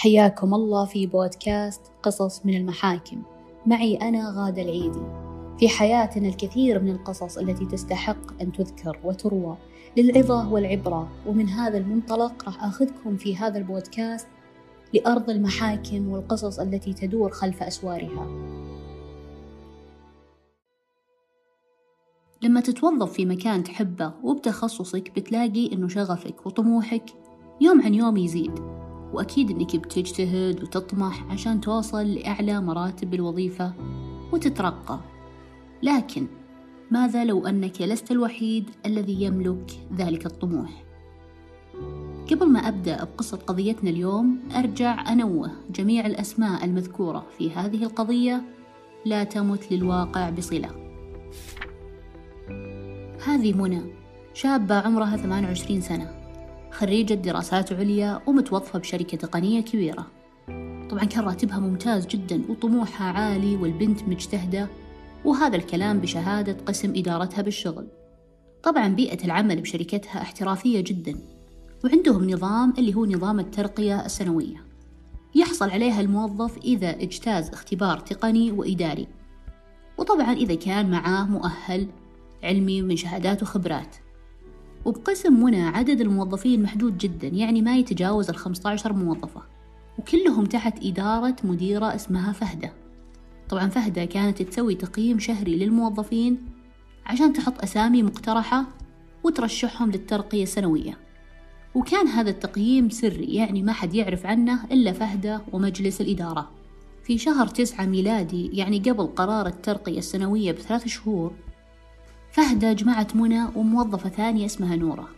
حياكم الله في بودكاست قصص من المحاكم. معي أنا غادة العيدي. في حياتنا الكثير من القصص التي تستحق أن تذكر وتروى للعظة والعبرة. ومن هذا المنطلق راح أخذكم في هذا البودكاست لأرض المحاكم والقصص التي تدور خلف أسوارها. لما تتوظف في مكان تحبه وبتخصصك بتلاقي إنه شغفك وطموحك يوم عن يوم يزيد. وأكيد إنك بتجتهد وتطمح عشان توصل لأعلى مراتب الوظيفة وتترقى. لكن ماذا لو أنك لست الوحيد الذي يملك ذلك الطموح؟ قبل ما أبدأ بقصة قضيتنا اليوم أرجع أنوه جميع الأسماء المذكورة في هذه القضية لا تمت للواقع بصلة. هذه منى شابة عمرها 28 سنة. خريجة دراسات عليا ومتوظفة بشركة تقنية كبيرة. طبعا كان راتبها ممتاز جدا وطموحها عالي والبنت مجتهدة وهذا الكلام بشهادة قسم إدارتها بالشغل. طبعا بيئة العمل بشركتها احترافية جدا وعندهم نظام اللي هو نظام الترقية السنوية. يحصل عليها الموظف إذا اجتاز اختبار تقني وإداري. وطبعا إذا كان معاه مؤهل علمي من شهادات وخبرات. وبقسم منى عدد الموظفين محدود جدا يعني ما يتجاوز الخمسة عشر موظفة. وكلهم تحت إدارة مديرة اسمها فهدة. طبعا فهدة كانت تسوي تقييم شهري للموظفين عشان تحط أسامي مقترحة وترشحهم للترقية السنوية. وكان هذا التقييم سري يعني ما حد يعرف عنه إلا فهدة ومجلس الإدارة. في شهر تسعة ميلادي يعني قبل قرار الترقية السنوية بثلاث شهور فهدة جمعت منى وموظفة ثانية اسمها نورة.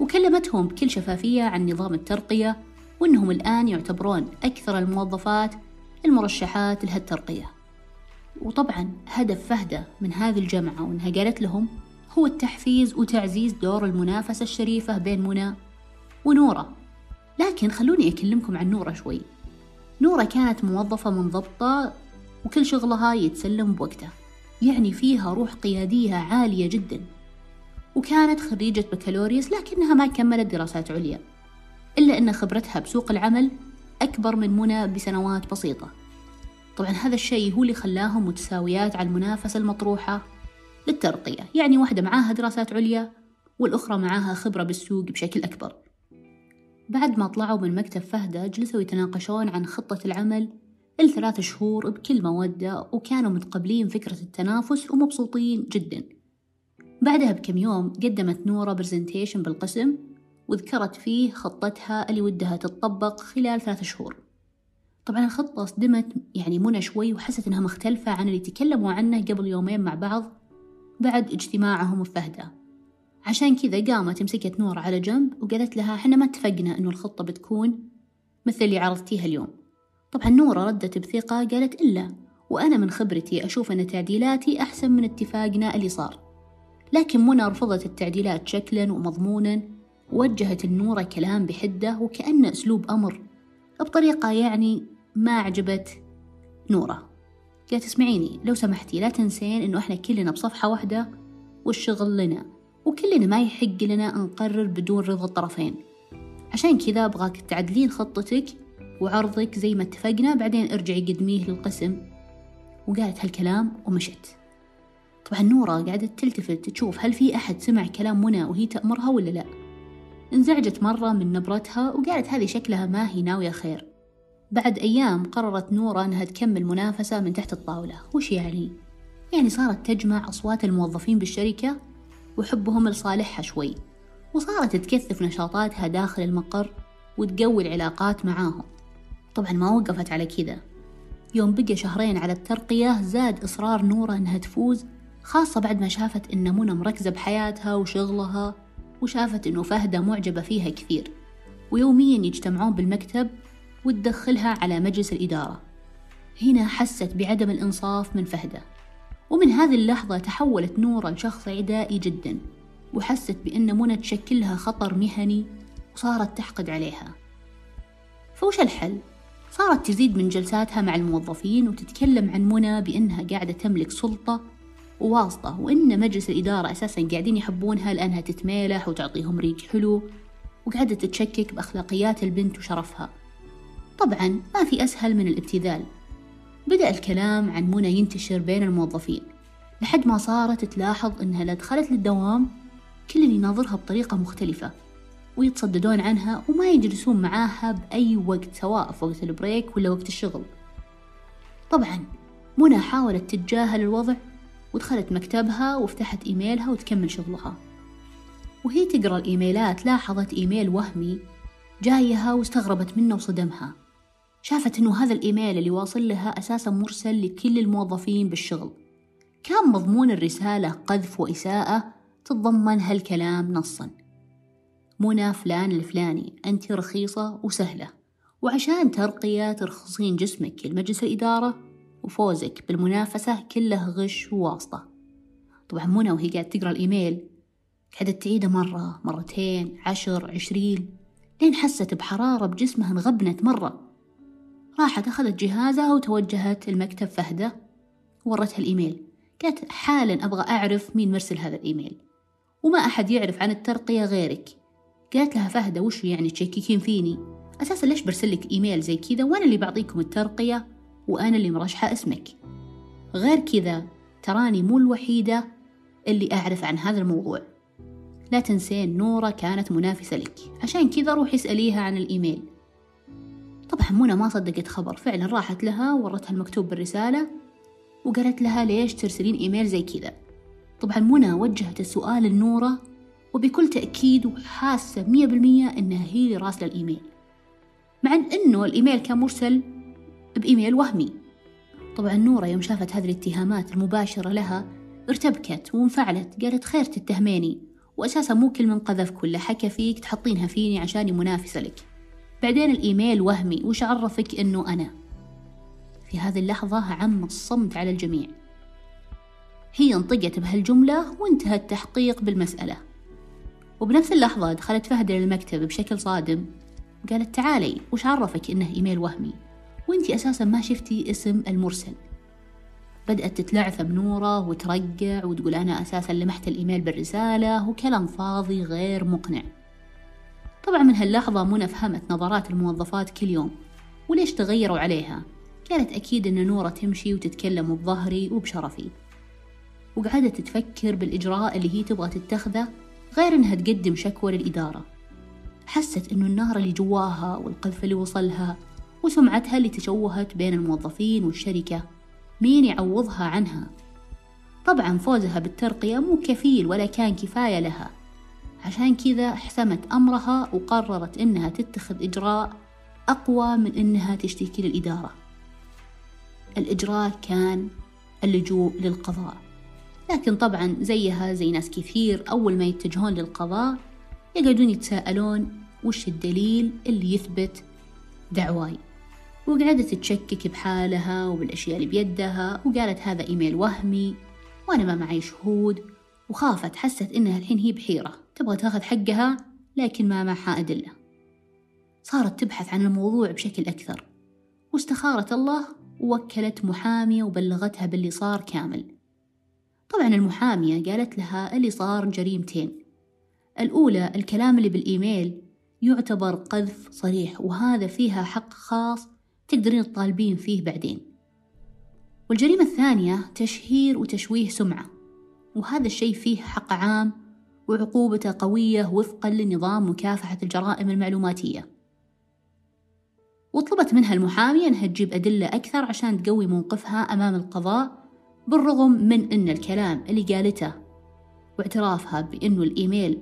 وكلمتهم بكل شفافية عن نظام الترقية وأنهم الآن يعتبرون أكثر الموظفات المرشحات لهالترقية. وطبعا هدف فهدة من هذه الجمعة وأنها قالت لهم هو التحفيز وتعزيز دور المنافسة الشريفة بين منى ونورة. لكن خلوني أكلمكم عن نورة شوي. نورة كانت موظفة منضبطة وكل شغلها يتسلم بوقته يعني فيها روح قيادية عالية جدا. وكانت خريجة بكالوريوس لكنها ما كملت دراسات عليا إلا أن خبرتها بسوق العمل أكبر من منى بسنوات بسيطة. طبعا هذا الشيء هو اللي خلاهم متساويات على المنافسة المطروحة للترقية يعني واحدة معاها دراسات عليا والأخرى معاها خبرة بالسوق بشكل أكبر. بعد ما طلعوا من مكتب فهدة جلسوا يتناقشون عن خطة العمل الثلاث شهور بكل مودة وكانوا متقبلين فكرة التنافس ومبسوطين جدا. بعدها بكم يوم قدمت نورة برزنتيشن بالقسم وذكرت فيه خطتها اللي ودها تتطبق خلال ثلاث شهور. طبعا الخطة صدمت يعني منى شوي وحست إنها مختلفة عن اللي تكلموا عنه قبل يومين مع بعض بعد اجتماعهم بفهدة عشان كذا قامت مسكت نورة على جنب وقالت لها إحنا ما اتفقنا إنه الخطة بتكون مثل اللي عرضتيها اليوم. طبعا نورة ردت بثقة قالت إلا وأنا من خبرتي أشوف أن تعديلاتي أحسن من اتفاقنا اللي صار. لكن منى رفضت التعديلات شكلا ومضمونا ووجهت النورة كلام بحدة وكأنه أسلوب أمر. بطريقة يعني ما عجبت نورة. قالت اسمعيني لو سمحتي لا تنسين إنه إحنا كلنا بصفحة واحدة والشغل لنا وكلنا ما يحق لنا نقرر بدون رضا الطرفين عشان كذا أبغاك تعدلين خطتك وعرضك زي ما اتفقنا بعدين ارجعي قدميه للقسم. وقالت هالكلام ومشت. طبعا نورة قعدت تلتفت تشوف هل في أحد سمع كلام منى وهي تأمرها ولا لا. انزعجت مرة من نبرتها وقالت هذه شكلها ما هي ناوية خير. بعد أيام قررت نورة أنها تكمل منافسة من تحت الطاولة. وش يعني؟ يعني صارت تجمع أصوات الموظفين بالشركة وحبهم لصالحها شوي. وصارت تكثف نشاطاتها داخل المقر وتقوي العلاقات معاهم. طبعا ما وقفت على كذا. يوم بقى شهرين على الترقية زاد إصرار نورة إنها تفوز خاصة بعد ما شافت إن منى مركزة بحياتها وشغلها وشافت إنه فهدة معجبة فيها كثير. ويوميا يجتمعون بالمكتب وتدخلها على مجلس الإدارة. هنا حست بعدم الإنصاف من فهدة ومن هذه اللحظة تحولت نورة لشخص عدائي جدا. وحست بأن منى تشكلها خطر مهني وصارت تحقد عليها. فوش الحل؟ صارت تزيد من جلساتها مع الموظفين وتتكلم عن منى بأنها قاعدة تملك سلطة وواسطة وإن مجلس الإدارة أساسا قاعدين يحبونها لأنها تتميلح وتعطيهم ريق حلو وقاعدة تتشكك بأخلاقيات البنت وشرفها. طبعا ما في أسهل من الابتذال. بدأ الكلام عن منى ينتشر بين الموظفين لحد ما صارت تلاحظ إنها لا دخلت للدوام كل يناظرها بطريقة مختلفة. ويتصددون عنها وما يجلسون معاها بأي وقت سواء في وقت البريك ولا وقت الشغل. طبعا منى حاولت تتجاهل الوضع ودخلت مكتبها وفتحت إيميلها وتكمل شغلها. وهي تقرأ الإيميلات لاحظت إيميل وهمي جايها واستغربت منه وصدمها. شافت إنه هذا الإيميل اللي واصل لها أساسا مرسل لكل الموظفين بالشغل. كان مضمون الرسالة قذف وإساءة تتضمن هالكلام نصا. منى فلان الفلاني أنت رخيصة وسهلة. وعشان ترقية ترخصين جسمك لمجلس الإدارة وفوزك بالمنافسة كله غش وواسطة. طبعا منى وهي قاعدة تقرأ الإيميل قعدت تعيده مرة مرتين عشر عشرين لين حست بحرارة بجسمها انغبنت مرة. راحت أخذت جهازها وتوجهت المكتب فهدة ورتها الإيميل. قالت حالا أبغى أعرف مين مرسل هذا الإيميل وما أحد يعرف عن الترقية غيرك. قالت لها فهدة وش يعني تشككين فيني؟ أساسا ليش برسلك إيميل زي كذا؟ وأنا اللي بعطيكم الترقية وأنا اللي مرشحة اسمك. غير كذا تراني مو الوحيدة اللي أعرف عن هذا الموضوع. لا تنسين نورة كانت منافسة لك. عشان كذا روحي اسأليها عن الإيميل. طبعا منى ما صدقت خبر فعلا راحت لها ورتها المكتوب بالرسالة وقالت لها ليش ترسلين إيميل زي كذا. طبعا منى وجهت السؤال لنورة وبكل تأكيد وحاسة مية بالمية إنها هي اللي راسلة الإيميل. مع إنه الإيميل كان مرسل بإيميل وهمي. طبعا نورة يوم شافت هذه الاتهامات المباشرة لها ارتبكت وانفعلت قالت خير تتهميني. وأساسا مو كل من قذفك ولا حكى فيك تحطينها فيني عشاني منافسة لك. بعدين الإيميل وهمي وش عرفك إنه أنا؟ في هذه اللحظة عم الصمت على الجميع. هي انطقت بهالجملة وانتهى التحقيق بالمسألة. وبنفس اللحظة دخلت فهد للمكتب بشكل صادم. وقالت تعالي وش عرفك إنه إيميل وهمي؟ وإنتي أساسا ما شفتي اسم المرسل. بدأت تتلعثم نورة وترقع وتقول أنا أساسا لمحت الإيميل بالرسالة وكلام فاضي غير مقنع. طبعا من هاللحظة منى فهمت نظرات الموظفات كل يوم. وليش تغيروا عليها؟ قالت أكيد إن نورة تمشي وتتكلم بظهري وبشرفي. وقعدت تفكر بالإجراء اللي هي تبغى تتخذه غير إنها تقدم شكوى للإدارة. حست إنه النار اللي جواها والقذف اللي وصلها وسمعتها اللي تشوهت بين الموظفين والشركة مين يعوضها عنها؟ طبعا فوزها بالترقية مو كفيل ولا كان كفاية لها. عشان كذا حسمت أمرها وقررت إنها تتخذ إجراء أقوى من إنها تشتكي للإدارة. الإجراء كان اللجوء للقضاء. لكن طبعا زيها زي ناس كثير أول ما يتجهون للقضاء يقعدون يتساءلون وش الدليل اللي يثبت دعواي. وقعدت تشكك بحالها وبالأشياء اللي بيدها وقالت هذا إيميل وهمي وأنا ما معي شهود وخافت حست إنها الحين هي بحيرة تبغى تاخذ حقها لكن ما معها أدلة. صارت تبحث عن الموضوع بشكل أكثر. واستخارت الله ووكلت محامية وبلغتها باللي صار كامل. طبعا المحامية قالت لها اللي صار جريمتين. الأولى الكلام اللي بالإيميل يعتبر قذف صريح وهذا فيها حق خاص تقدرين تطالبين فيه بعدين. والجريمة الثانية تشهير وتشويه سمعة وهذا الشيء فيه حق عام وعقوبته قوية وفقا لنظام مكافحة الجرائم المعلوماتية. وطلبت منها المحامية أنها تجيب أدلة أكثر عشان تقوي موقفها أمام القضاء بالرغم من أن الكلام اللي قالته واعترافها بأنه الإيميل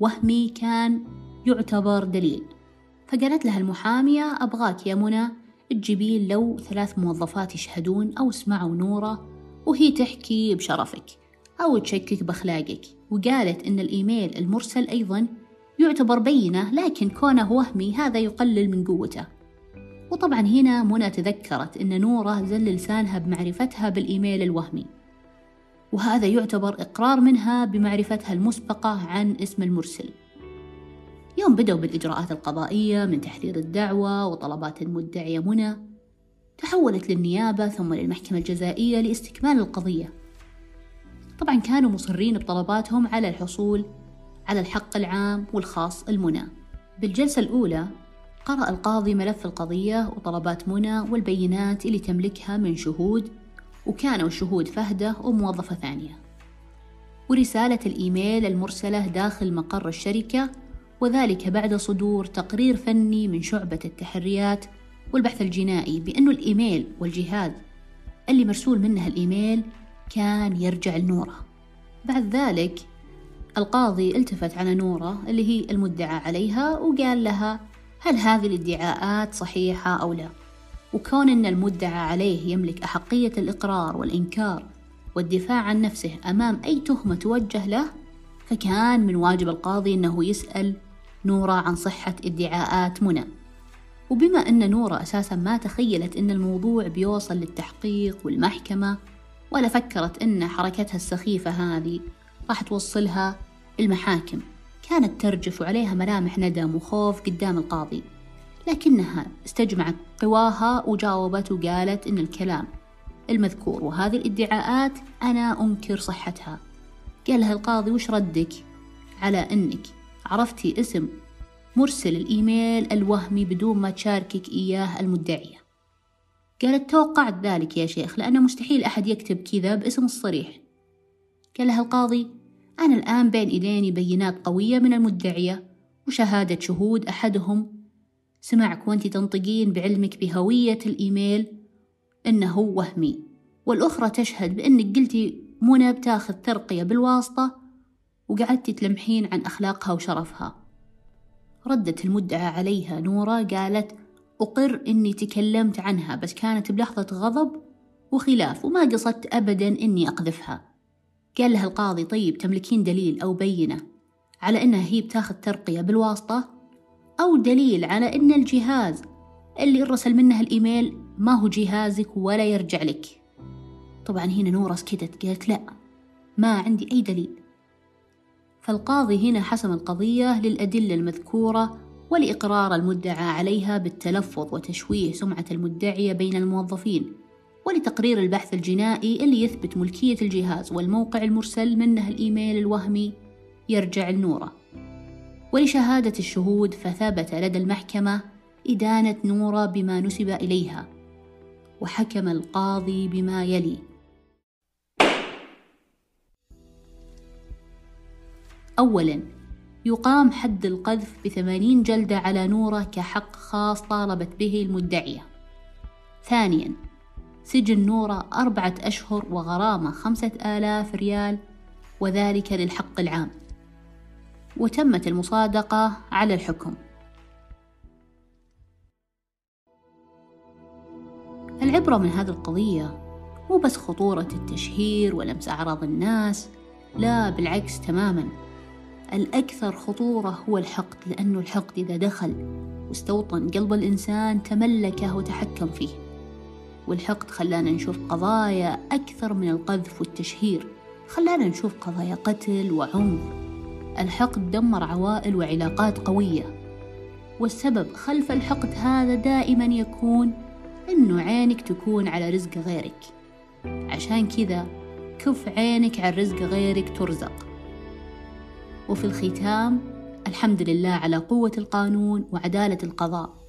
وهمي كان يعتبر دليل. فقالت لها المحامية أبغاك يا منى تجيبين لو ثلاث موظفات يشهدون أو سمعوا نورة وهي تحكي بشرفك أو تشكك بأخلاقك. وقالت إن الإيميل المرسل أيضا يعتبر بينة لكن كونه وهمي هذا يقلل من قوته. وطبعا هنا منى تذكرت أن نورة زل لسانها بمعرفتها بالإيميل الوهمي وهذا يعتبر إقرار منها بمعرفتها المسبقة عن اسم المرسل. يوم بدأوا بالإجراءات القضائية من تحرير الدعوة وطلبات المدعية منى تحولت للنيابة ثم للمحكمة الجزائية لاستكمال القضية. طبعا كانوا مصرين بطلباتهم على الحصول على الحق العام والخاص المنى. بالجلسة الأولى قرأ القاضي ملف القضية وطلبات منى والبينات اللي تملكها من شهود وكانوا الشهود فهدة وموظفة ثانية. ورسالة الإيميل المرسلة داخل مقر الشركة وذلك بعد صدور تقرير فني من شعبة التحريات والبحث الجنائي بأنه الإيميل والجهاز اللي مرسول منه الإيميل كان يرجع لنورة. بعد ذلك القاضي التفت على نورة اللي هي المدعى عليها وقال لها هل هذه الادعاءات صحيحة أو لا؟ وكون أن المدعى عليه يملك أحقية الإقرار والإنكار والدفاع عن نفسه أمام أي تهمة توجه له فكان من واجب القاضي أنه يسأل نورة عن صحة ادعاءات منى. وبما أن نورة أساسا ما تخيلت أن الموضوع بيوصل للتحقيق والمحكمة ولا فكرت أن حركتها السخيفة هذه راح توصلها المحاكم. كانت ترجف عليها ملامح ندم وخوف قدام القاضي. لكنها استجمعت قواها وجاوبت وقالت إن الكلام المذكور وهذه الادعاءات أنا أنكر صحتها. قال لها القاضي وش ردك على أنك عرفتي اسم مرسل الإيميل الوهمي بدون ما تشاركك إياه المدعية؟ قالت توقعت ذلك يا شيخ لأنه مستحيل أحد يكتب كذا باسم الصريح. قال لها القاضي أنا الآن بين إيديني بينات قوية من المدعية وشهادة شهود أحدهم. سمعك وأنت تنطقين بعلمك بهوية الإيميل إنه وهمي. والأخرى تشهد بأنك قلتي منى بتاخذ ترقية بالواسطة وقعدتي تلمحين عن أخلاقها وشرفها. ردت المدعى عليها نورة قالت أقر إني تكلمت عنها بس كانت بلحظة غضب وخلاف وما قصدت أبدا إني أقذفها. قال لها القاضي طيب تملكين دليل أو بينة على إنها هي بتاخذ ترقية بالواسطة أو دليل على إن الجهاز اللي رسل منه الإيميل ما هو جهازك ولا يرجع لك. طبعا هنا نورة سكتت قالت لا ما عندي أي دليل. فالقاضي هنا حسم القضية للأدلة المذكورة ولإقرار المدعى عليها بالتلفظ وتشويه سمعة المدعية بين الموظفين. ولتقرير البحث الجنائي اللي يثبت ملكية الجهاز والموقع المرسل منه الإيميل الوهمي يرجع لنورة ولشهادة الشهود فثبت لدى المحكمة إدانة نورة بما نسب إليها وحكم القاضي بما يلي. أولا يقام حد القذف بثمانين جلدة على نورة كحق خاص طالبت به المدعية. ثانيا سجن نورة أربعة أشهر وغرامة خمسة آلاف ريال وذلك للحق العام. وتمت المصادقة على الحكم. العبرة من هذه القضية مو بس خطورة التشهير ولمس أعراض الناس لا بالعكس تماما. الأكثر خطورة هو الحقد لأنه الحقد إذا دخل واستوطن قلب الإنسان تملكه وتحكم فيه. والحقد خلانا نشوف قضايا أكثر من القذف والتشهير. خلانا نشوف قضايا قتل وعنف الحقد دمر عوائل وعلاقات قوية. والسبب خلف الحقد هذا دائما يكون إنه عينك تكون على رزق غيرك. عشان كذا كف عينك على رزق غيرك ترزق. وفي الختام الحمد لله على قوة القانون وعدالة القضاء.